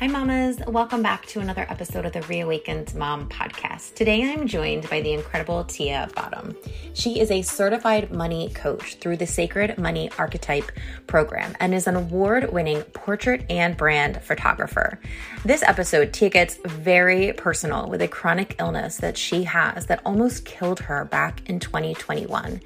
Hi, mamas. Welcome back to another episode of the Reawakened Mom podcast. Today, I'm joined by the incredible Tia Bottum. She is a certified money coach through the Sacred Money Archetype program and is an award winning portrait and brand photographer. This episode, Tia gets very personal with a chronic illness that she has that almost killed her back in 2021.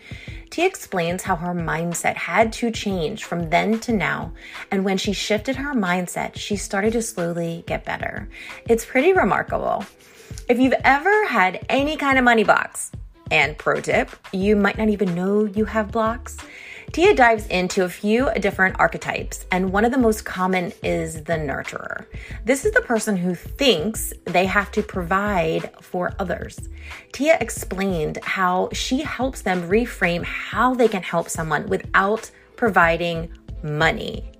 Tia explains how her mindset had to change from then to now, and when she shifted her mindset, she started to slowly get better. It's pretty remarkable. If you've ever had any kind of money blocks, and pro tip, you might not even know you have blocks. Tia dives into a few different archetypes, and one of the most common is the nurturer. This is the person who thinks they have to provide for others. Tia explained how she helps them reframe how they can help someone without providing money.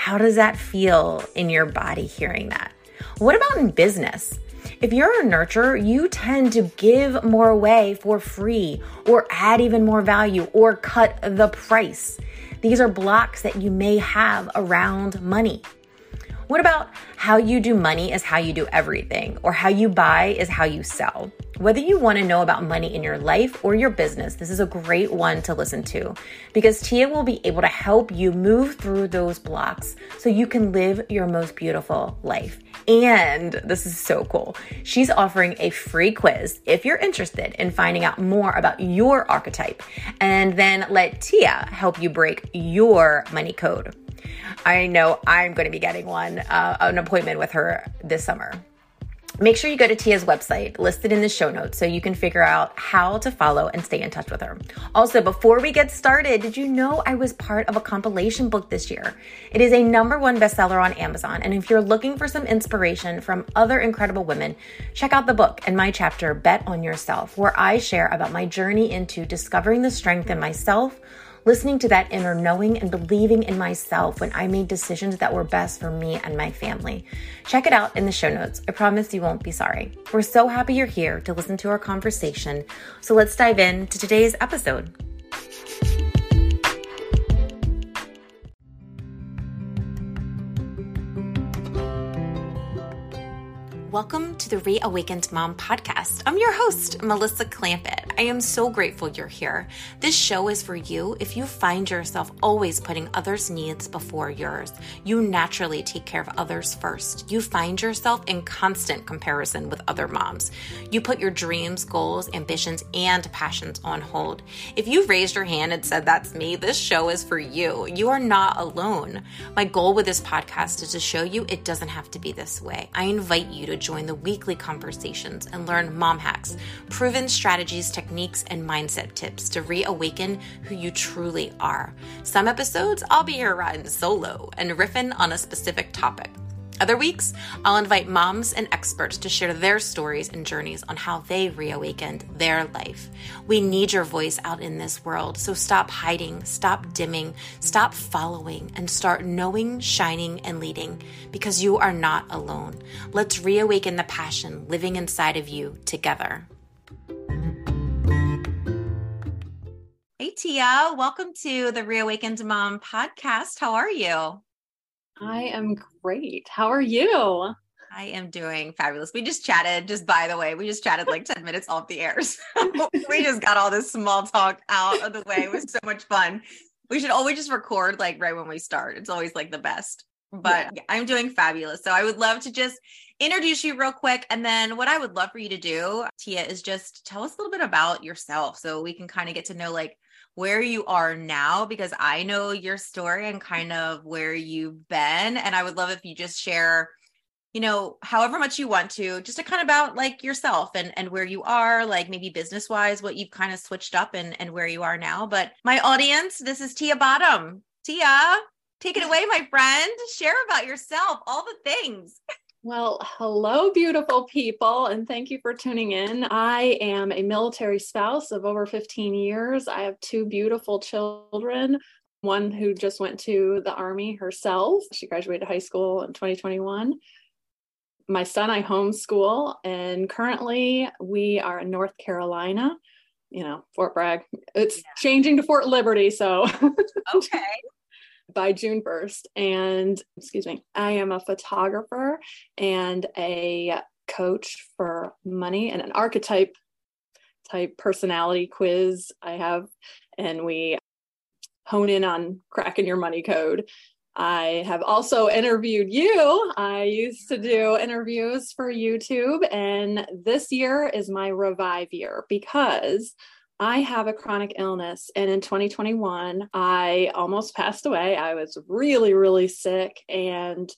How does that feel in your body hearing that? What about in business? If you're a nurturer, you tend to give more away for free or add even more value or cut the price. These are blocks that you may have around money. What about how you do money is how you do everything, or how you buy is how you sell? Whether you want to know about money in your life or your business, this is a great one to listen to because Tia will be able to help you move through those blocks so you can live your most beautiful life. And this is so cool. She's offering a free quiz if you're interested in finding out more about your archetype and then let Tia help you break your money code. I know I'm going to be getting one, uh, an appointment with her this summer. Make sure you go to Tia's website, listed in the show notes, so you can figure out how to follow and stay in touch with her. Also, before we get started, did you know I was part of a compilation book this year? It is a number one bestseller on Amazon, and if you're looking for some inspiration from other incredible women, check out the book and my chapter, Bet on Yourself, where I share about my journey into discovering the strength in myself listening to that inner knowing and believing in myself when I made decisions that were best for me and my family. Check it out in the show notes. I promise you won't be sorry. We're so happy you're here to listen to our conversation. So let's dive into today's episode. Welcome to the Reawakened Mom podcast. I'm your host, Melissa Clampitt. I am so grateful you're here. This show is for you if you find yourself always putting others' needs before yours. You naturally take care of others first. You find yourself in constant comparison with other moms. You put your dreams, goals, ambitions, and passions on hold. If you raised your hand and said, That's me, this show is for you. You are not alone. My goal with this podcast is to show you it doesn't have to be this way. I invite you to join the weekly conversations and learn mom hacks, proven strategies, techniques, and mindset tips to reawaken who you truly are. Some episodes I'll be here riding solo and riffing on a specific topic. Other weeks, I'll invite moms and experts to share their stories and journeys on how they reawakened their life. We need your voice out in this world, so stop hiding, stop dimming, stop following, and start knowing, shining, and leading because you are not alone. Let's reawaken the passion living inside of you together. Hey, Tia, welcome to the Reawakened Mom podcast. How are you? I am great. How are you? I am doing fabulous. We just chatted, just by the way, we just chatted like 10 minutes off the air. So we just got all this small talk out of the way. It was so much fun. We should always just record like right when we start. It's always like the best. But yeah. I'm doing fabulous. So I would love to just introduce you real quick. And then what I would love for you to do, Tia, is just tell us a little bit about yourself so we can kind of get to know like where you are now because I know your story and kind of where you've been. And I would love if you just share, you know, however much you want to, just to kind of about like yourself and and where you are, like maybe business wise, what you've kind of switched up and and where you are now. But my audience, this is Tia Bottum. Tia, take it away, my friend. Share about yourself, all the things. Well, hello, beautiful people, and thank you for tuning in. I am a military spouse of over 15 years. I have two beautiful children, one who just went to the Army herself. She graduated high school in 2021. My son, I homeschool, and currently we are in North Carolina. You know, Fort Bragg. It's yeah. changing to Fort Liberty. So, okay by June 1st. And excuse me, I am a photographer and a coach for money and an archetype type personality quiz I have. And we hone in on cracking your money code. I have also interviewed you. I used to do interviews for YouTube, and this year is my revive year because I have a chronic illness. And in 2021, I almost passed away. I was really, really sick. And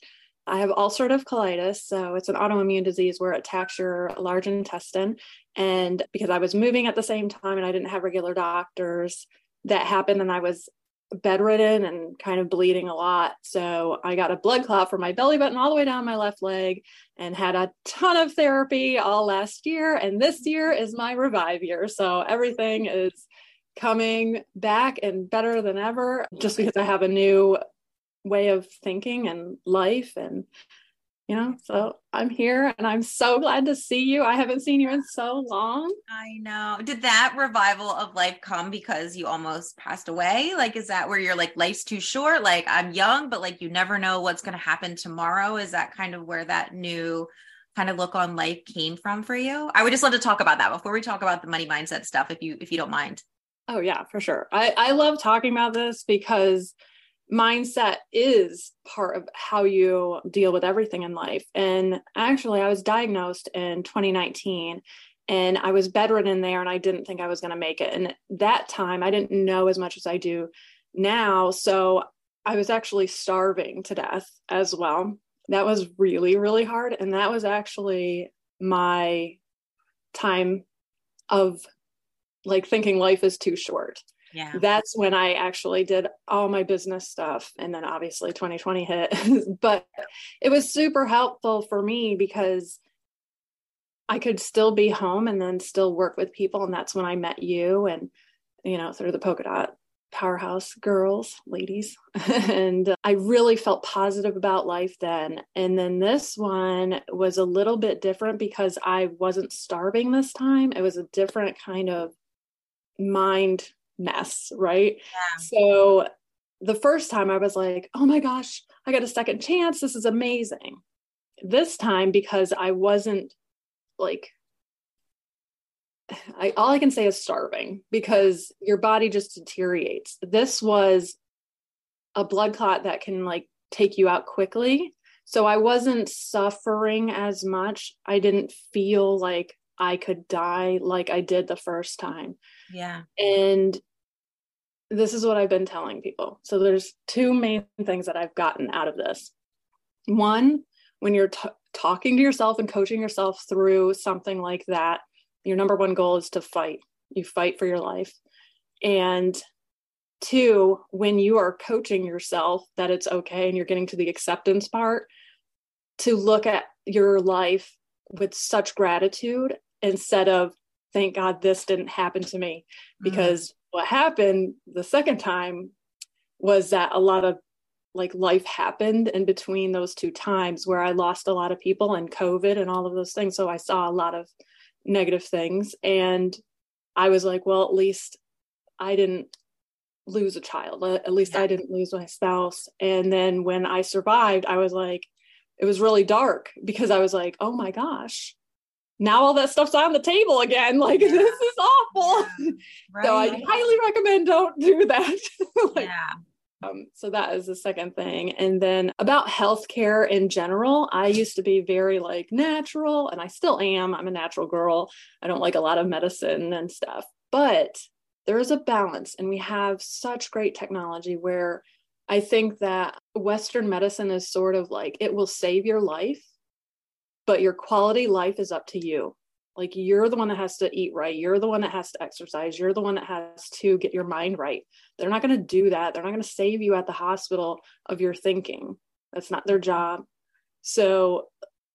I have ulcerative colitis. So it's an autoimmune disease where it attacks your large intestine. And because I was moving at the same time and I didn't have regular doctors, that happened. And I was bedridden and kind of bleeding a lot. So I got a blood clot from my belly button all the way down my left leg and had a ton of therapy all last year. And this year is my revive year. So everything is coming back and better than ever just because I have a new way of thinking and life and you know so i'm here and i'm so glad to see you. I haven't seen you in so long. I know. Did that revival of life come because you almost passed away? Like is that where you're like life's too short. Like i'm young but like you never know what's going to happen tomorrow. Is that kind of where that new kind of look on life came from for you? I would just love to talk about that before we talk about the money mindset stuff if you if you don't mind. Oh yeah for sure. I i love talking about this because mindset is part of how you deal with everything in life. And actually, I was diagnosed in 2019 and I was bedridden there and I didn't think I was going to make it. And that time, I didn't know as much as I do now. So I was actually starving to death as well. That was really, really hard. And that was actually my time of like thinking life is too short yeah. that's when I actually did all my business stuff. And then obviously 2020 hit. but it was super helpful for me because I could still be home and then still work with people. And that's when I met you and, you know, through the polka dot powerhouse girls, ladies. and I really felt positive about life then. And then this one was a little bit different because I wasn't starving this time. It was a different kind of mind mess, right? Yeah. So the first time I was like, oh my gosh, I got a second chance. This is amazing. This time, because I wasn't like, I, all I can say is starving because your body just deteriorates. This was a blood clot that can like take you out quickly. So I wasn't suffering as much. I didn't feel like I could die like I did the first time. Yeah. And this is what I've been telling people. So there's two main things that I've gotten out of this. One, when you're t- talking to yourself and coaching yourself through something like that, your number one goal is to fight. You fight for your life. And two, when you are coaching yourself that it's okay and you're getting to the acceptance part, to look at your life with such gratitude instead of thank God this didn't happen to me. Mm. Because. What happened the second time was that a lot of like life happened in between those two times where I lost a lot of people and COVID and all of those things. So I saw a lot of negative things. And I was like, well, at least I didn't lose a child. Uh, at least I didn't lose my spouse. And then when I survived, I was like, it was really dark because I was like, oh my gosh, now all that stuff's on the table again. Like yeah. this is awful. Right. So I highly recommend don't do that. like, yeah. Um, so that is the second thing. And then about healthcare in general, I used to be very like natural, and I still am. I'm a natural girl. I don't like a lot of medicine and stuff, but there is a balance, and we have such great technology where I think that Western medicine is sort of like it will save your life, but your quality life is up to you. Like you're the one that has to eat right. You're the one that has to exercise. You're the one that has to get your mind right. They're not going to do that. They're not going to save you at the hospital of your thinking. That's not their job. So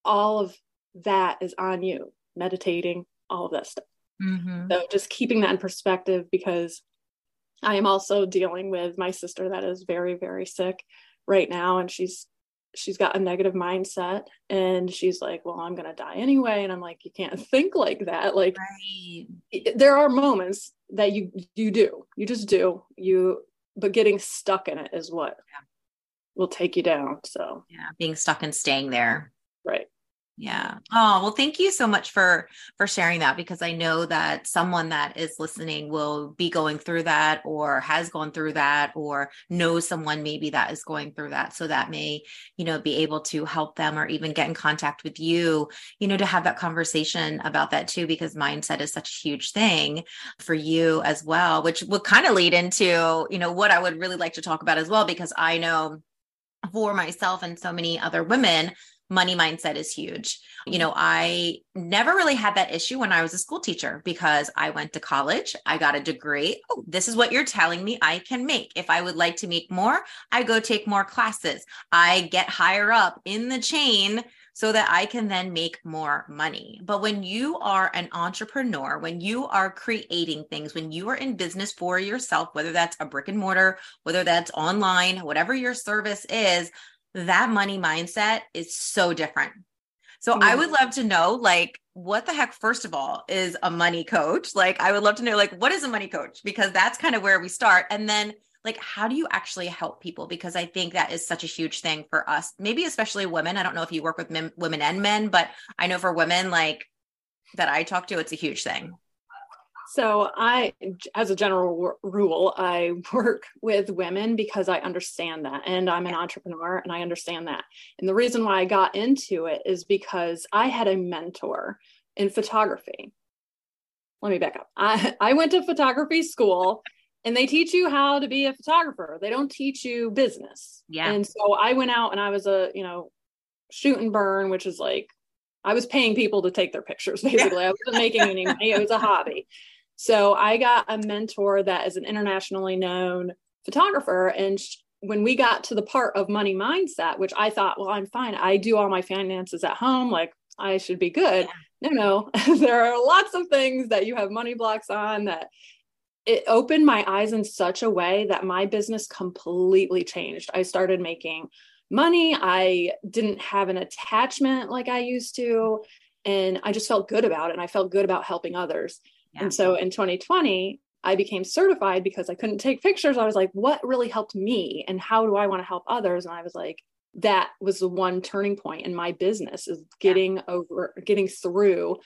all of that is on you, meditating, all of that stuff. Mm-hmm. So just keeping that in perspective because I am also dealing with my sister that is very, very sick right now. And she's she's got a negative mindset and she's like well i'm going to die anyway and i'm like you can't think like that like right. there are moments that you you do you just do you but getting stuck in it is what will take you down. So yeah, being stuck and staying there. Right. Yeah. Oh, well, thank you so much for for sharing that because I know that someone that is listening will be going through that or has gone through that or knows someone maybe that is going through that so that may, you know, be able to help them or even get in contact with you, you know, to have that conversation about that too because mindset is such a huge thing for you as well, which will kind of lead into, you know, what I would really like to talk about as well because I know for myself and so many other women money mindset is huge. You mm-hmm. know, I never really had that issue when I was a school teacher because I went to college, I got a degree. Oh, this is what you're telling me I can make. If I would like to make more, I go take more classes. I get higher up in the chain so that I can then make more money. But when you are an entrepreneur, when you are creating things, when you are in business for yourself, whether that's a brick and mortar, whether that's online, whatever your service is, that money mindset is so different. So mm-hmm. I would love to know like what the heck first of all is a money coach? Like I would love to know like what is a money coach because that's kind of where we start and then like how do you actually help people because I think that is such a huge thing for us. Maybe especially women. I don't know if you work with men, women and men, but I know for women like that I talk to it's a huge thing. So, I, as a general rule, I work with women because I understand that. And I'm an entrepreneur and I understand that. And the reason why I got into it is because I had a mentor in photography. Let me back up. I, I went to photography school and they teach you how to be a photographer, they don't teach you business. Yeah. And so I went out and I was a, you know, shoot and burn, which is like, I was paying people to take their pictures basically. I wasn't making any money. It was a hobby. So I got a mentor that is an internationally known photographer. And sh- when we got to the part of money mindset, which I thought, well, I'm fine. I do all my finances at home. Like I should be good. Yeah. No, no, there are lots of things that you have money blocks on that it opened my eyes in such a way that my business completely changed. I started making money. I didn't have an attachment like I used to. And I just felt good about it. And I felt good about helping others. And so in 2020, I became certified because I couldn't take pictures. I was like, what really helped me and how do I want to help others? And I was like, that was the one turning point in my business is getting yeah. over getting through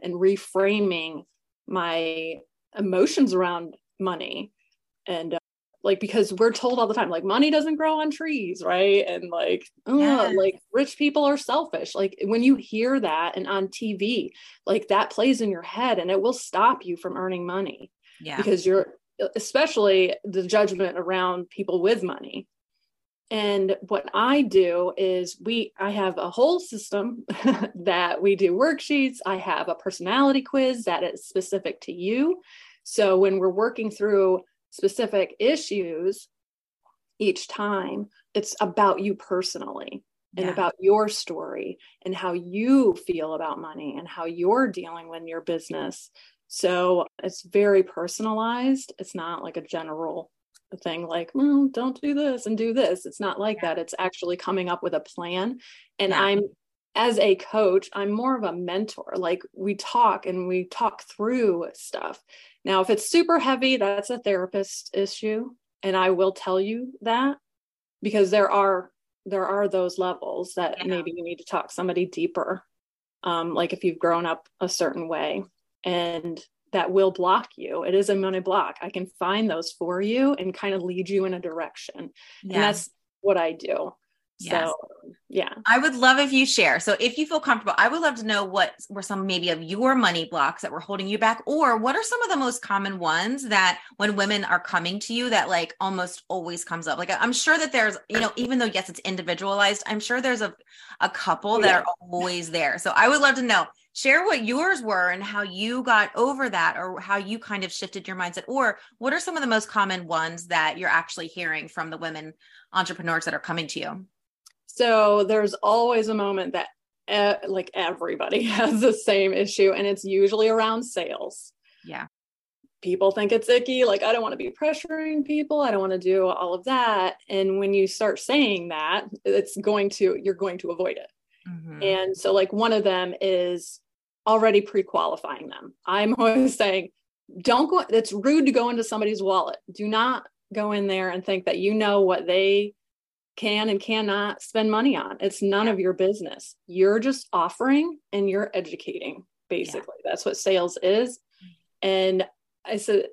and reframing my emotions around money and like because we're told all the time like money doesn't grow on trees right? And like oh like rich people are selfish. Like when you hear that and on tv like that plays in your head and it will stop you from earning money. Yeah. Because you're especially the judgment around people with money. And what i do is we i have a whole system that we do worksheets. I have a personality quiz that is specific to you. So when we're working through specific issues each time it's about you personally and yeah. about your story and how you feel about money and how you're dealing with your business so it's very personalized it's not like a general thing like well don't do this and do this it's not like yeah. that it's actually coming up with a plan and yeah. i'm as a coach i'm more of a mentor like we talk and we talk through stuff now, if it's super heavy, that's a therapist issue. And I will tell you that because there are there are those levels that yeah. maybe you need to talk somebody deeper. Um, like if you've grown up a certain way and that will block you. It is a money block. I can find those for you and kind of lead you in a direction. Yeah. And that's what I do. Yes. So, yeah. I would love if you share. So, if you feel comfortable, I would love to know what were some maybe of your money blocks that were holding you back, or what are some of the most common ones that when women are coming to you that like almost always comes up? Like, I'm sure that there's, you know, even though yes, it's individualized, I'm sure there's a, a couple that yeah. are always there. So, I would love to know share what yours were and how you got over that or how you kind of shifted your mindset or what are some of the most common ones that you're actually hearing from the women entrepreneurs that are coming to you so there's always a moment that uh, like everybody has the same issue, and it's usually around sales. Yeah. People think it's icky. Like, I don't want to be pressuring people. I don't want to do all of that. And when you start saying that, it's going to, you're going to avoid it. Mm-hmm. And so, like, one of them is already pre qualifying them. I'm always saying, don't go, it's rude to go into somebody's wallet. Do not go in there and think that you know what they can and cannot spend money on. It's none yeah. of your business. You're just offering and you're educating, basically. Yeah. That's what sales is. Mm-hmm. And I said,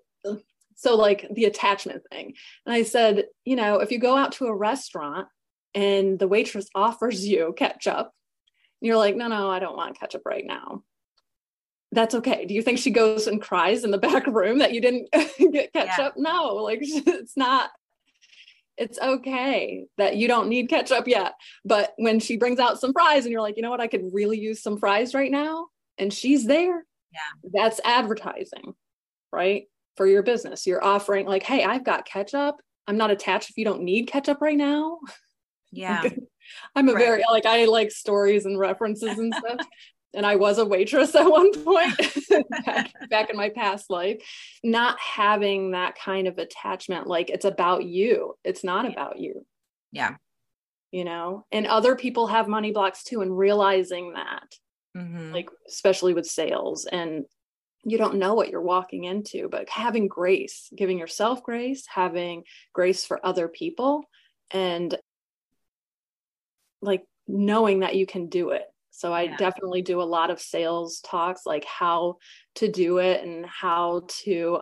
so like the attachment thing. And I said, you know, if you go out to a restaurant and the waitress offers you ketchup, you're like, no, no, I don't want ketchup right now. That's okay. Do you think she goes and cries in the back room that you didn't get ketchup? Yeah. No, like it's not it's okay that you don't need ketchup yet. But when she brings out some fries and you're like, you know what, I could really use some fries right now, and she's there, yeah, that's advertising, right? For your business. You're offering, like, hey, I've got ketchup. I'm not attached if you don't need ketchup right now. Yeah. I'm a right. very like I like stories and references and stuff and I was a waitress at one point back, back in my past life, not having that kind of attachment, like it's about you. It's not about you. Yeah. You know, and other people have money blocks too, and realizing that, mm-hmm. like, especially with sales, and you don't know what you're walking into, but having grace, giving yourself grace, having grace for other people, and like knowing that you can do it so I yeah. definitely do a lot of sales talks, like how to do it and how to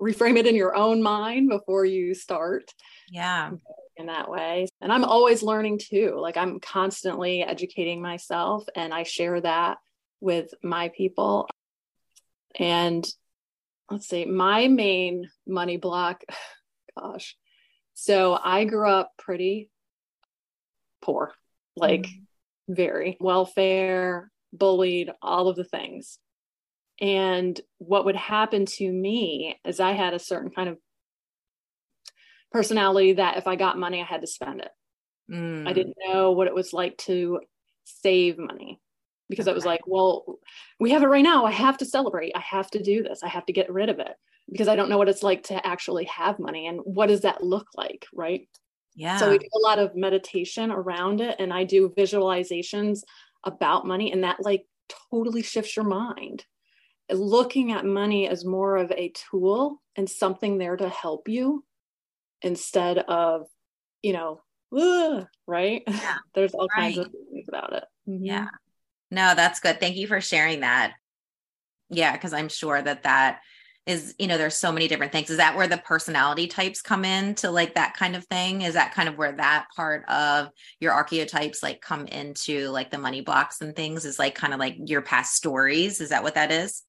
reframe it in your own mind before you start. Yeah. In that way. And I'm always learning too. Like I'm constantly educating myself and I share that with my people. And let's see, my main money block, gosh. So I grew up pretty poor. Like mm-hmm very welfare, bullied, all of the things. And what would happen to me is I had a certain kind of personality that if I got money, I had to spend it. Mm. I didn't know what it was like to save money because. I was like, well, we have it right now. I have to celebrate. I have to do this. I have to get rid of it because I don't know what it's like to actually have money and what does that look like, right? Yeah. So we do a lot of meditation around it and I do visualizations about money and that like totally shifts your mind. Looking at money as more of a tool and something there to help you instead of, you know, right? Yeah. There's all right. kinds of things about it. Mm-hmm. Yeah. No, that's good. Thank you for sharing that. Yeah, because I'm sure that that is you know there's so many different things. Is that where the personality types come in to like that kind of thing? Is that kind of where that part of your archetypes like come into like the money blocks and things? Is like kind of like your past stories? Is that what that is?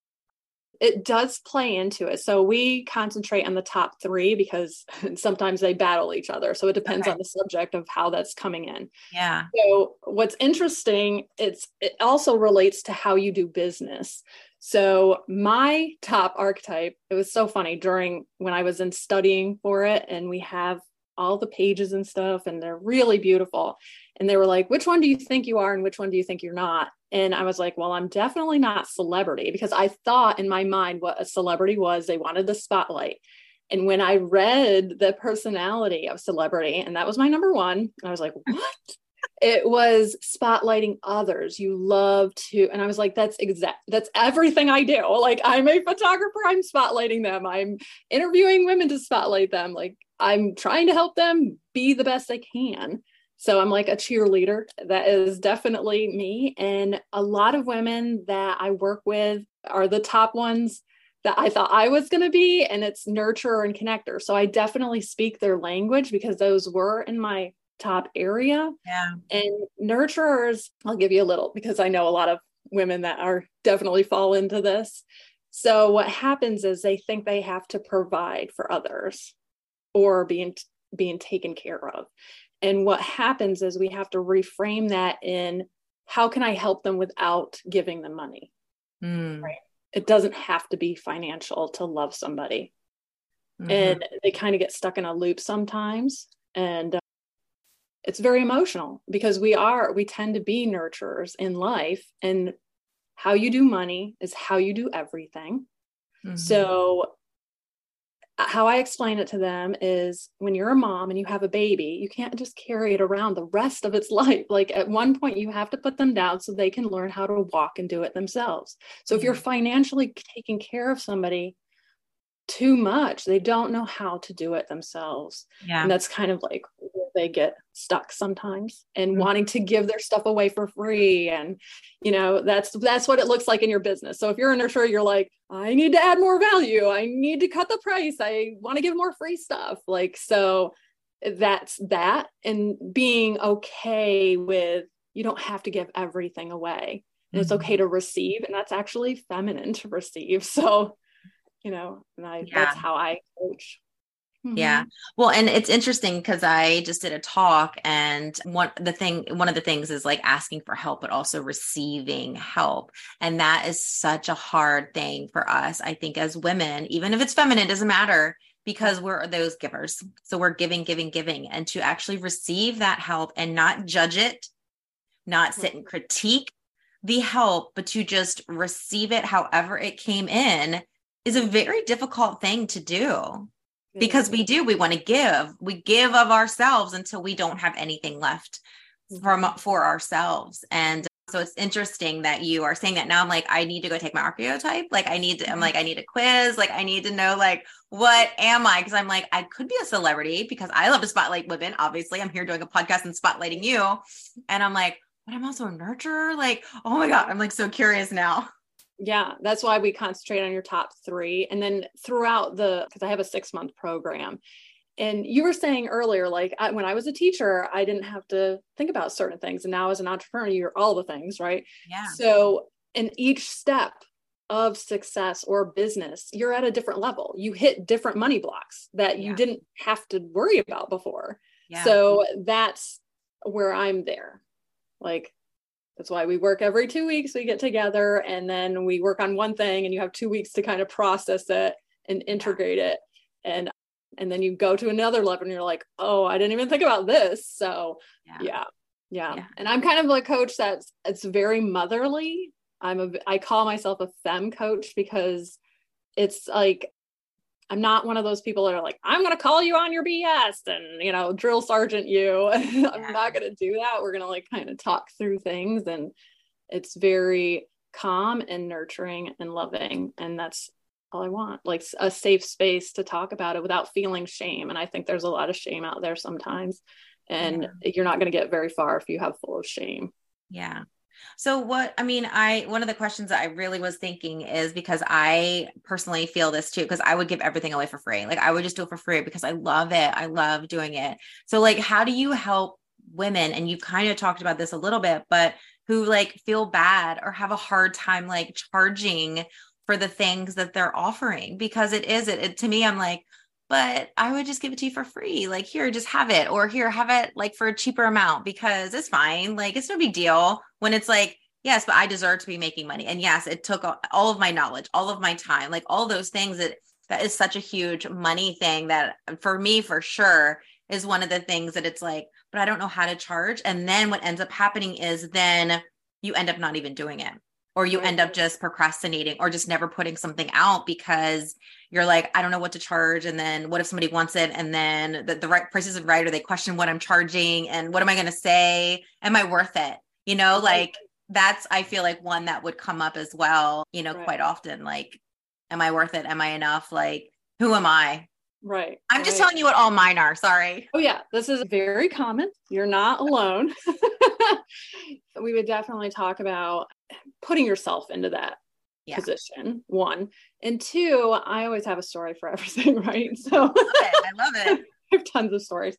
It does play into it. So we concentrate on the top three because sometimes they battle each other. So it depends okay. on the subject of how that's coming in. Yeah. So what's interesting it's it also relates to how you do business so my top archetype, it was so funny during when I was in studying for it, and we have all the pages and stuff, and they're really beautiful. And they were like, which one do you think you are and which one do you think you're not? And I was like, well, I'm definitely not celebrity because I thought in my mind what a celebrity was. They wanted the spotlight. And when I read the personality of celebrity, and that was my number one, I was like, what? It was spotlighting others. You love to and i was like that's exact that's everything i do. Like i'm a photographer i'm spotlighting them. I'm interviewing women to spotlight them. Like i'm trying to help them be the best they can. So i'm like a cheerleader. That is definitely me. And a lot of women that i work with are the top ones that I thought I was going to be, and it's nurturer and connector. So I definitely speak their language because those were in my top area. Yeah. And nurturers, I'll give you a little because I know a lot of women that are definitely fall into this. So what happens is they think they have to provide for others or being being taken care of. And what happens is we have to reframe that in how can I help them without giving them money? Mm. Right. It doesn't have to be financial to love somebody. Mm-hmm. And they kind of get stuck in a loop sometimes. And it's very emotional because we are we tend to be nurturers in life and how you do money is how you do everything mm-hmm. so uh, how i explain it to them is when you're a mom and you have a baby you can't just carry it around the rest of its life like at one point you have to put them down so they can learn how to walk and do it themselves so if you're mm-hmm. financially taking care of somebody too much. They don't know how to do it themselves. Yeah. and that's kind of like where they get stuck sometimes and mm-hmm. wanting to give their stuff away for free. And you know that's that's what it looks like in your business. So if you're a nurturer you're like i need to add more value. I need to cut the price. I want to give more free stuff. Like so that's that and being okay with you don't have to give everything away. And mm-hmm. it's okay to receive and that's actually feminine to receive. So you know and i yeah. that's how i coach Mm-hmm. Yeah. Well, and it's interesting because I just did a talk and one the thing one of the things is like asking for help but also receiving help. And that is such a hard thing for us, I think as women, even if it's feminine doesn't matter because we're those givers. So we're giving giving giving and to actually receive that help and not judge it, not sit and critique the help, but to just receive it however it came in is a very difficult thing to do. Because we do we want to give. We give of ourselves until we don't have anything left from mm-hmm. for ourselves. And so it's interesting that you are saying that. Now i'm like i need to go take my archetype. Like i need to i'm mm-hmm. like i need a quiz. Like i need to know like what am i? Because i'm like i could be a celebrity because i love to spotlight women obviously. I'm here doing a podcast and spotlighting you. And i'm like but i'm also a nurturer? Like oh my god i'm like so curious now yeah, that's why we concentrate on your top three. And then throughout the, because I have a six month program. And you were saying earlier, like I, when I was a teacher, I didn't have to think about certain things. And now as an entrepreneur, you're all the things, right? Yeah. So in each step of success or business, you're at a different level. You hit different money blocks that you didn't have to worry about before. Yeah. So that's where I'm there. Like that's why we work every two weeks. We get together and then we work on one thing, and you have two weeks to kind of process it and integrate it. And and then you go to another level and you're like, oh, I didn't even think about this. So yeah. yeah. Yeah. yeah. And I'm kind of a coach that's it's very motherly. I'm a I call myself a fem coach because it's like I'm not one of those people that are like, I'm going to call you on your BS and, you know, drill sergeant you. Yeah. I'm not going to do that. We're going to like kind of talk through things. And it's very calm and nurturing and loving. And that's all I want like a safe space to talk about it without feeling shame. And I think there's a lot of shame out there sometimes. And yeah. you're not going to get very far if you have full of shame. Yeah. So what I mean, I one of the questions that I really was thinking is because I personally feel this too, because I would give everything away for free. Like I would just do it for free because I love it. I love doing it. So like how do you help women? And you've kind of talked about this a little bit, but who like feel bad or have a hard time like charging for the things that they're offering because it is it, it to me, I'm like, but I would just give it to you for free. Like, here, just have it, or here, have it like for a cheaper amount because it's fine. Like, it's no big deal when it's like, yes, but I deserve to be making money. And yes, it took all of my knowledge, all of my time, like all those things that that is such a huge money thing that um, for me, for sure, is one of the things that it's like, but I don't know how to charge. And then what ends up happening is then you end up not even doing it or you mm-hmm. end up just procrastinating or just never putting something out because you're like i don't know what to charge and then what if somebody wants it and then the, the right price isn't right or they question what i'm charging and what am i going to say? Am i worth it? You know like that's i feel like one that would come up as well you know right. quite often like am i worth it? Am i enough? Like who am i? Right i'm just right. telling you what all mine are sorry. Oh yeah this is very common. You're not alone. We would definitely talk about putting yourself into that yeah. position one. And two i always have a story for everything right? So i love it. I have tons of stories.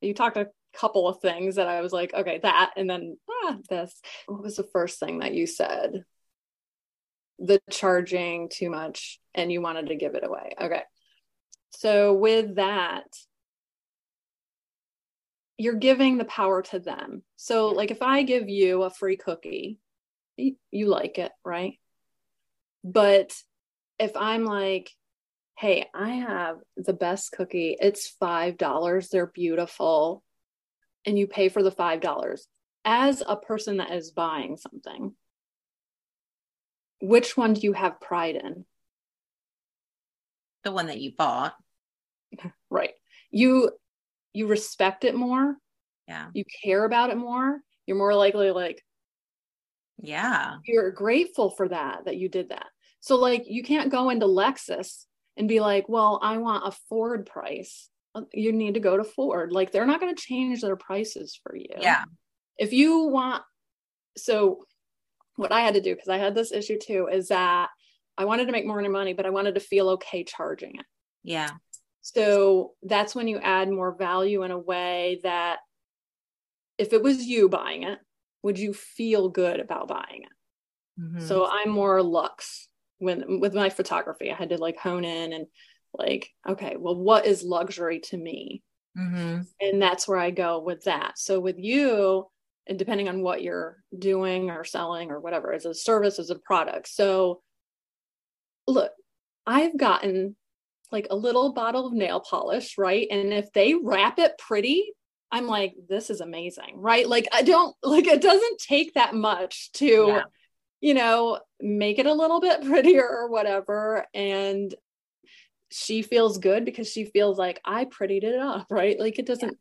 You talked a couple of things that i was like okay that and then ah, this. What was the first thing that you said? The charging too much and you wanted to give it away. Okay. So with that you're giving the power to them. So like if i give you a free cookie you like it, right? But if I'm like, hey, I have the best cookie, it's $5, they're beautiful, and you pay for the $5, as a person that is buying something, which one do you have pride in? The one that you bought. right. You you respect it more. Yeah. You care about it more. You're more likely like, yeah. You're grateful for that, that you did that. So, like, you can't go into Lexus and be like, well, I want a Ford price. Uh, you need to go to Ford. Like they're not going to change their prices for you. Yeah. If you want, so what I had to do, because I had this issue too, is that I wanted to make more money, but I wanted to feel okay charging it. Yeah. So that's when you add more value in a way that if it was you buying it, would you feel good about buying it? Mm-hmm. So I'm more luxe when with my photography. I had to like hone in and like, okay, well, what is luxury to me? Mm-hmm. And that's where I go with that. So with you, and depending on what you're doing or selling or whatever, as a service, as a product. So look, I've gotten like a little bottle of nail polish, right? And if they wrap it pretty, I'm like, this is amazing, right? Like, I don't like it doesn't take that much to, yeah. you know, make it a little bit prettier or whatever. And she feels good because she feels like I prettied it up, right? Like, it doesn't,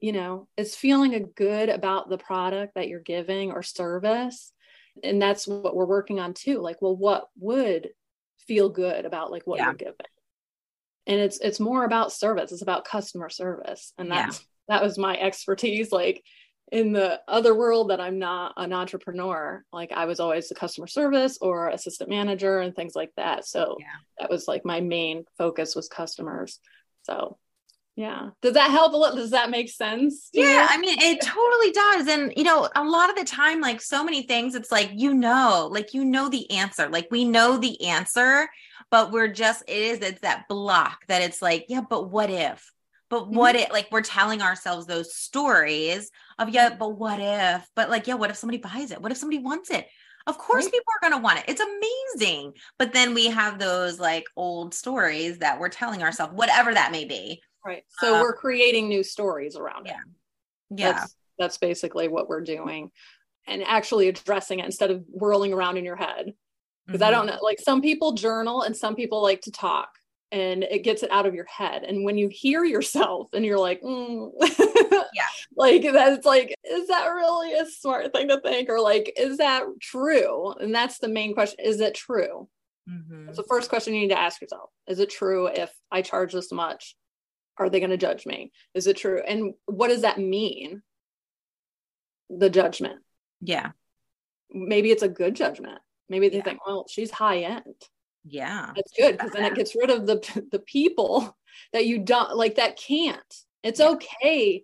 yeah. you know, it's feeling a good about the product that you're giving or service. And that's what we're working on too. Like, well, what would feel good about like what yeah. you're giving? and it's it's more about service it's about customer service and that's. That was my expertise like in the other world that i'm not an entrepreneur. Like i was always the customer service or assistant manager and things like that. So yeah. that was like my main focus was customers. So yeah. Does that help a little does that make sense yeah i mean it totally does. And you know a lot of the time like so many things it's like you know like you know the answer. Like we know the answer but we're just it is it's that block that it's like yeah but what if but what mm-hmm. it like we're telling ourselves those stories of yeah but what if? But like yeah what if somebody buys it? What if somebody wants it? Of course right. people are going to want it. It's amazing. But then we have those like old stories that we're telling ourselves whatever that may be. Right. So um, we're creating new stories around yeah. it. yeah. That's, that's basically what we're doing and actually addressing it instead of whirling around in your head. Because mm-hmm. I don't know, like some people journal and some people like to talk and it gets it out of your head. And when you hear yourself and you're like, mm. yeah, like that's like, is that really a smart thing to think? Or like, is that true? And that's the main question. Is it true? Mm-hmm. That's the first question you need to ask yourself. Is it true if I charge this much? Are they going to judge me? Is it true? And what does that mean? The judgment. Yeah. Maybe it's a good judgment maybe they yeah. think well she's high end yeah. That's good because then it gets rid of the the people that you don't like that can't. It's yeah. okay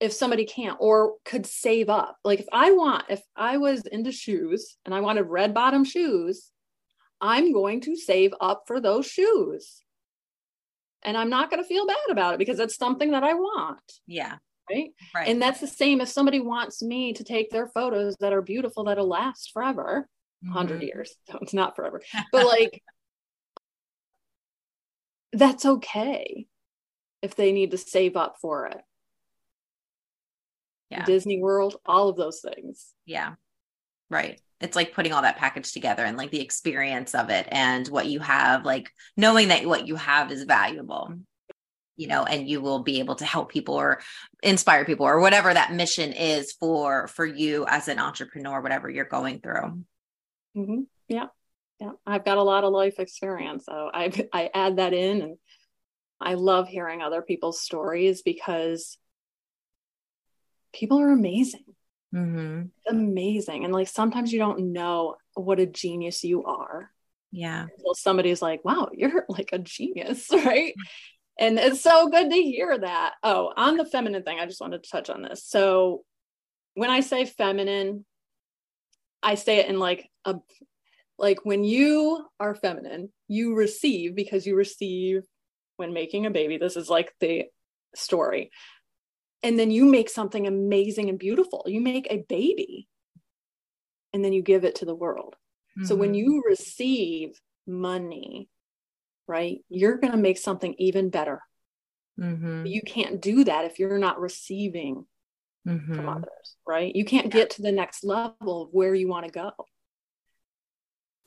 if somebody can't or could save up. Like if i want if i was into shoes and i wanted red bottom shoes i'm going to save up for those shoes. And i'm not going to feel bad about it because it's something that i want yeah. right? Right. And that's the same if somebody wants me to take their photos that are beautiful that'll last forever 100 mm-hmm. years. So it's not forever. But like that's okay if they need to save up for it. Yeah. Disney world all of those things. Yeah. Right. It's like putting all that package together and like the experience of it and what you have like knowing that what you have is valuable you know and you will be able to help people or inspire people or whatever that mission is for for you as an entrepreneur whatever you're going through Mm-hmm. Yeah. Yeah. I've got a lot of life experience. So I, I add that in and I love hearing other people's stories because people are amazing. Mm-hmm. Amazing. And like sometimes you don't know what a genius you are. Yeah. Until somebody's like, wow, you're like a genius. Right. And it's so good to hear that. Oh, on the feminine thing, I just wanted to touch on this. So when I say feminine, I say it in like a like when you are feminine, you receive because you receive when making a baby. This is like the story. And then you make something amazing and beautiful. You make a baby and then you give it to the world. Mm-hmm. So when mm-hmm. you receive money, right, you're going to make something even better. Mm-hmm. You can't do that if you're not receiving mm-hmm. from others, right? You can't get to the next level of where you want to go.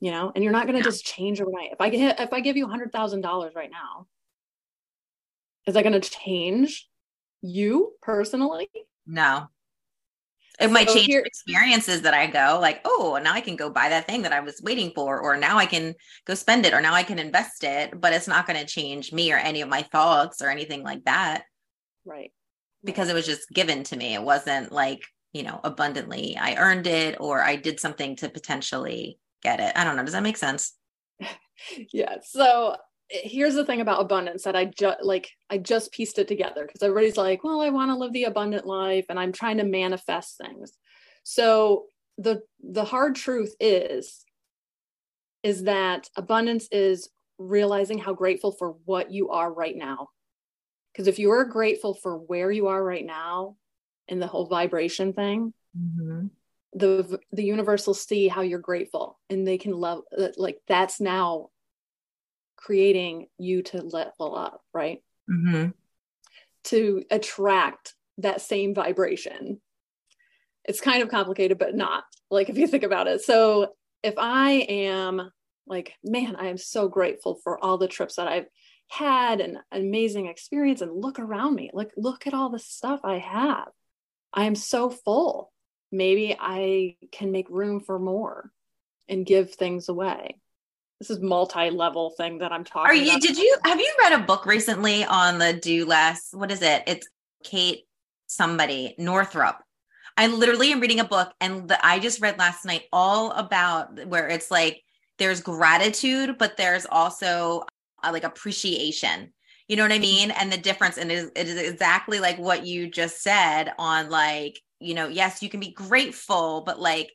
You know, and you're not going to yeah. just change overnight. If I get if I give you a hundred thousand dollars right now, is that going to change you personally? No. It so might change here, experiences that I go like, oh, now I can go buy that thing that I was waiting for, or now I can go spend it, or now I can invest it. But it's not going to change me or any of my thoughts or anything like that. Right. Because it was just given to me. It wasn't like, you know, abundantly I earned it or I did something to potentially get it. I don't know. Does that make sense? yeah. So here's the thing about abundance that I just like I just pieced it together because everybody's like, well, I want to live the abundant life and I'm trying to manifest things. So the the hard truth is is that abundance is realizing how grateful for what you are right now. Because if you are grateful for where you are right now and the whole vibration thing, mm-hmm. The the universe will see how you're grateful and they can love like that's now creating you to level up, right? Mm-hmm. To attract that same vibration. It's kind of complicated, but not like if you think about it. So if I am like, man, I am so grateful for all the trips that I've had and amazing experience and look around me. Like, look at all the stuff I have. I am so full. Maybe I can make room for more and give things away this is multi-level thing that I'm talking Are you about. did you have you read a book recently on the do less? What is it? It's Kate somebody, Northrup. I literally am reading a book and the, I just read last night all about where it's like there's gratitude, but there's also uh, like appreciation. You know what I mean? And the difference, and it is, it is exactly like what you just said on like, you know, yes, you can be grateful, but like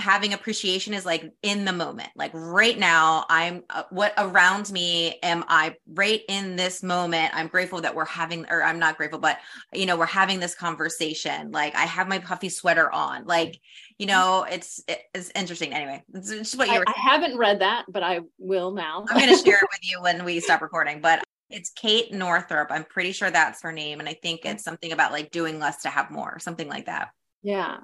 having appreciation is like in the moment. Like right now i'm uh, what around me am i right in this moment? I'm grateful that we're having or i'm not grateful but you know we're having this conversation. Like i have my puffy sweater on. Like you know it's it's interesting. Anyway it's just what you I, I haven't read that but i will now. I'm going to share it with you when we stop recording but it's kate northrup. I'm pretty sure that's her name and i think it's something about like doing less to have more something like that. Yeah.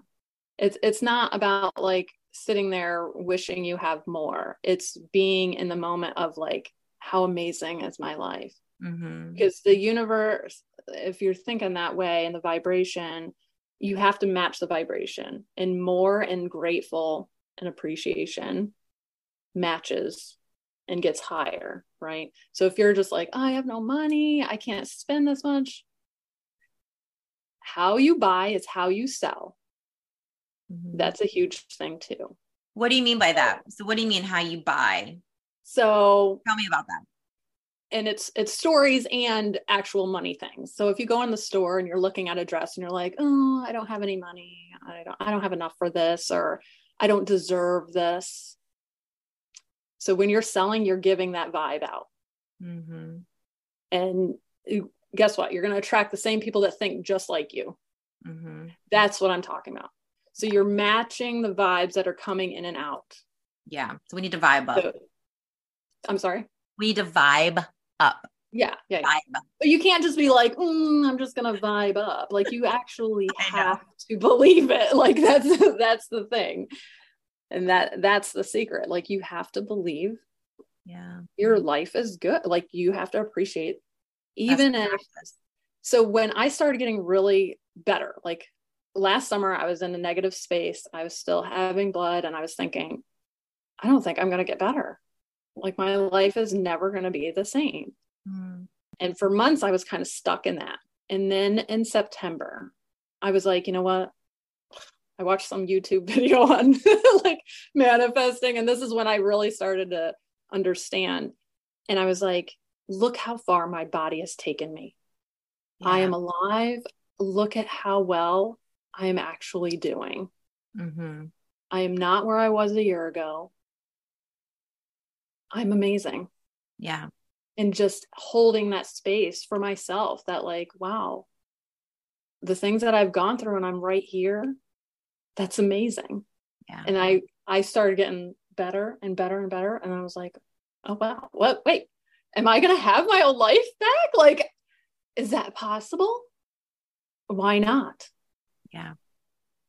It's it's not about like sitting there wishing you have more. It's being in the moment of like how amazing is my life? Mm-hmm. because the universe if you're thinking that way and the vibration you have to match the vibration and more and grateful and appreciation matches and gets higher right so if you're just like oh, i have no money i can't spend this much how you buy is how you sell Mm-hmm. That's a huge thing too. What do you mean by that? So what do you mean how you buy? So tell me about that. And it's it's stories and actual money things. So if you go in the store and you're looking at a dress and you're like, "Oh, I don't have any money. I don't I don't have enough for this or I don't deserve this." So when you're selling, you're giving that vibe out. Mm-hmm. And guess what? You're going to attract the same people that think just like you. Mm-hmm. That's what I'm talking about. So you're matching the vibes that are coming in and out. Yeah. So we need to vibe up. So, I'm sorry. We need to vibe up. Yeah, yeah. yeah. But you can't just be like, mm, I'm just gonna vibe up. Like you actually have to believe it. Like that's that's the thing, and that that's the secret. Like you have to believe. Yeah. Your life is good. Like you have to appreciate, even if. So when I started getting really better, like last summer I was in a negative space. I was still having blood and I was thinking, I don't think I'm going to get better. Like my life is never going to be the same. Mm. And for months I was kind of stuck in that. And then in September, I was like, you know what? I watched some YouTube video on like manifesting and this is when I really started to understand. And I was like, look how far my body has taken me. Yeah. I am alive. Look at how well I am actually doing. Mm-hmm. I am not where I was a year ago. I'm amazing. Yeah. And just holding that space for myself that, like, wow, the things that I've gone through and I'm right here, that's amazing. Yeah. And I, I started getting better and better and better. And I was like, oh, wow, what? Wait, am I going to have my old life back? Like, is that possible? Why not? Yeah.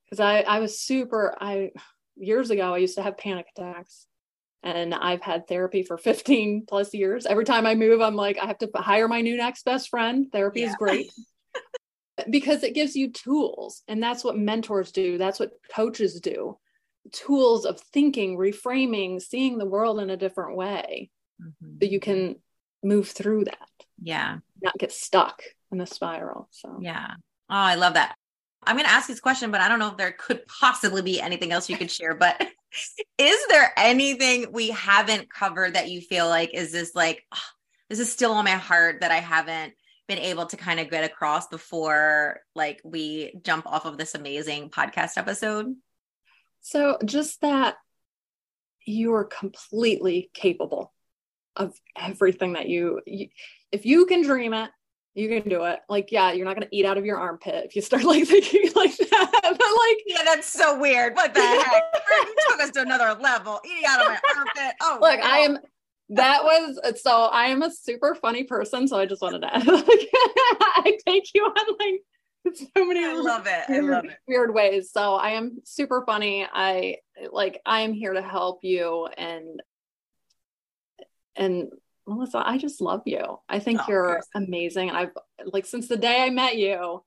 Because I, I was super, I, years ago, I used to have panic attacks and I've had therapy for 15 plus years. Every time I move, I'm like, I have to hire my new next best friend. Therapy yeah. is great. because it gives you tools and that's what mentors do that's what coaches do. Tools of thinking reframing seeing the world in a different way mm-hmm. so you can move through that yeah. not get stuck in the spiral so. Yeah. Oh i love that. I'm going to ask this question but i don't know if there could possibly be anything else you could share but is there anything we haven't covered that you feel like is this like oh, this is still on my heart that i haven't been able to kind of get across before like we jump off of this amazing podcast episode? So just that you are completely capable of everything that you, you if you can dream it, you can do it. Like, yeah, you're not gonna eat out of your armpit if you start like thinking like that. But like, yeah, that's so weird. What the heck? you took us to another level. Eating out of my armpit. Oh, look. I am that was so I am a super funny person, so I just wanted to add like I take you on like so many I love it. Weird, I love it. Weird ways. So I am super funny. I like I am here to help you and and Melissa, I just love you. I think oh, you're amazing. And I've like since the day I met you,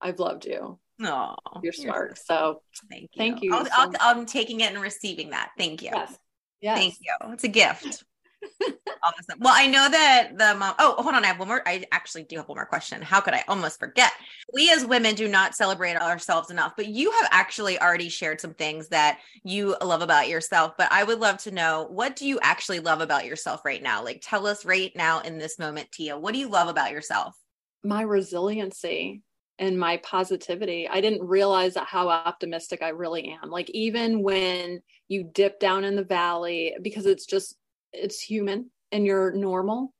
I've loved you. Oh, you're smart. So thank you. Thank you. i am taking it and receiving that. Thank you. Yes. Yes. Thank you. It's a gift Well, I know that the mom. Oh, hold on. I have one more. I actually do have one more question. How could I almost forget? We as women do not celebrate ourselves enough, but you have actually already shared some things that you love about yourself. But I would love to know what do you actually love about yourself right now? Like, tell us right now in this moment, Tia, what do you love about yourself? My resiliency and my positivity. I didn't realize how optimistic I really am. Like, even when you dip down in the valley, because it's just it's human and you're normal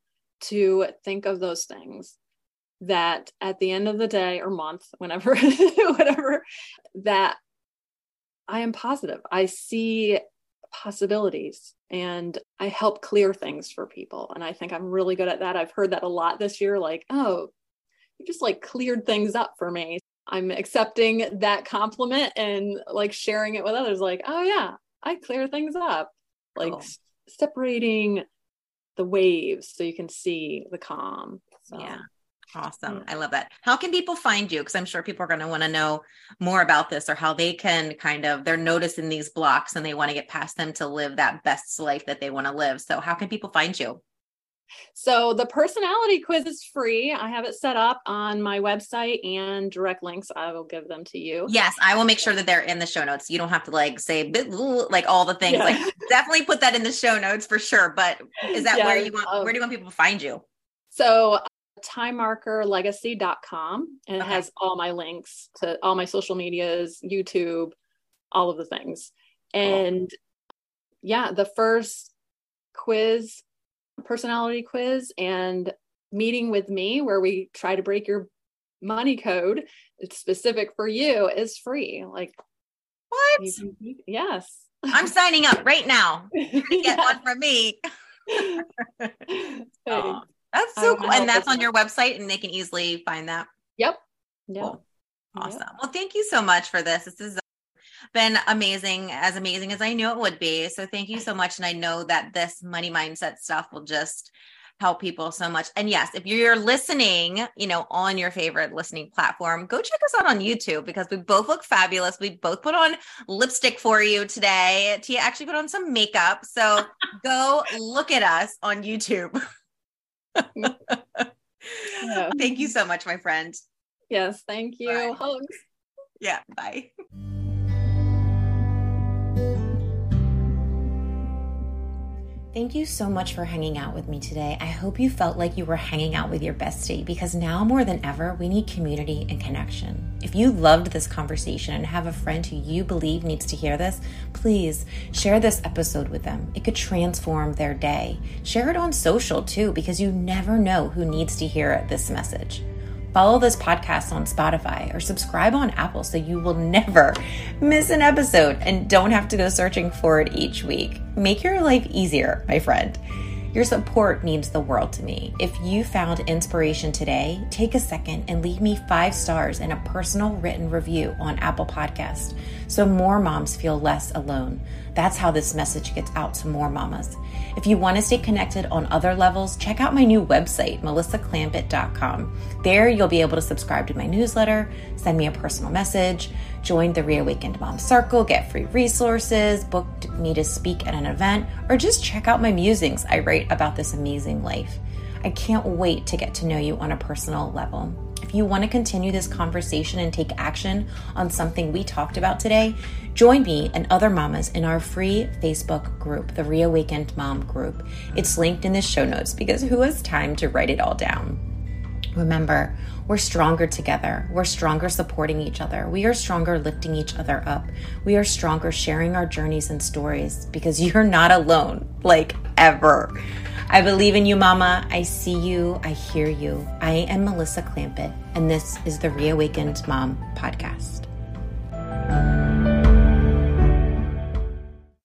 to think of those things that at the end of the day or month whenever whatever that i am positive. I see possibilities and i help clear things for people. And i think i'm really good at that. I've heard that a lot this year like oh you just like cleared things up for me. I'm accepting that compliment and like sharing it with others like oh yeah i clear things up. Like cool separating the waves so you can see the calm. So. Yeah. Awesome. I love that. How can people find you? Because I'm sure people are going to want to know more about this or how they can kind of, they're noticing these blocks and they want to get past them to live that best life that they want to live. So, how can people find you? So the personality quiz is free. I have it set up on my website and direct links. I will give them to you. Yes, I will make sure that they're in the show notes. You don't have to like say like all the things. Yeah. Like definitely put that in the show notes for sure. But is that where you want um, where do you want people to find you? So timemarkerlegacy.com and it has all my links to all my social medias, YouTube, all of the things. And cool. yeah, the first quiz personality quiz and meeting with me where we try to break your money code it's specific for you is free. Like what? can, yes. I'm signing up right now. Get yes. one from me. Oh, that's so cool. And that's on your website and they can easily find that. Yep. Yep. Cool. awesome. Yep. well thank you so much for this. This is been amazing, as amazing as I knew it would be. So thank you so much. And I know that this money mindset stuff will just help people so much. And yes, if you're listening, you know, on your favorite listening platform, go check us out on YouTube because we both look fabulous. We both put on lipstick for you today. Tia actually put on some makeup. So go look at us on YouTube. yeah. Thank you so much, my friend. Yes, thank you. Bye. Hugs. Yeah, bye. Thank you so much for hanging out with me today. I hope you felt like you were hanging out with your bestie because now more than ever, we need community and connection. If you loved this conversation and have a friend who you believe needs to hear this, please share this episode with them. It could transform their day. Share it on social too because you never know who needs to hear this message. Follow this podcast on Spotify or subscribe on Apple so you will never miss an episode and don't have to go searching for it each week. Make your life easier, my friend. Your support means the world to me. If you found inspiration today, take a second and leave me five stars and a personal written review on Apple Podcast so more moms feel less alone. That's how this message gets out to more mamas. If you want to stay connected on other levels, check out my new website, melissaclampitt.com. There, you'll be able to subscribe to my newsletter, send me a personal message, join the Reawakened Mom Circle, get free resources, book me to speak at an event, or just check out my musings I write about this amazing life. I can't wait to get to know you on a personal level. If you want to continue this conversation and take action on something we talked about today, join me and other mamas in our free Facebook group, the Reawakened Mom Group. It's linked in the show notes because who has time to write it all down? Remember, we're stronger together. We're stronger supporting each other. We are stronger lifting each other up. We are stronger sharing our journeys and stories because you're not alone, like ever. I believe in you, Mama. I see you. I hear you. I am Melissa Clampitt, and this is the Reawakened Mom Podcast.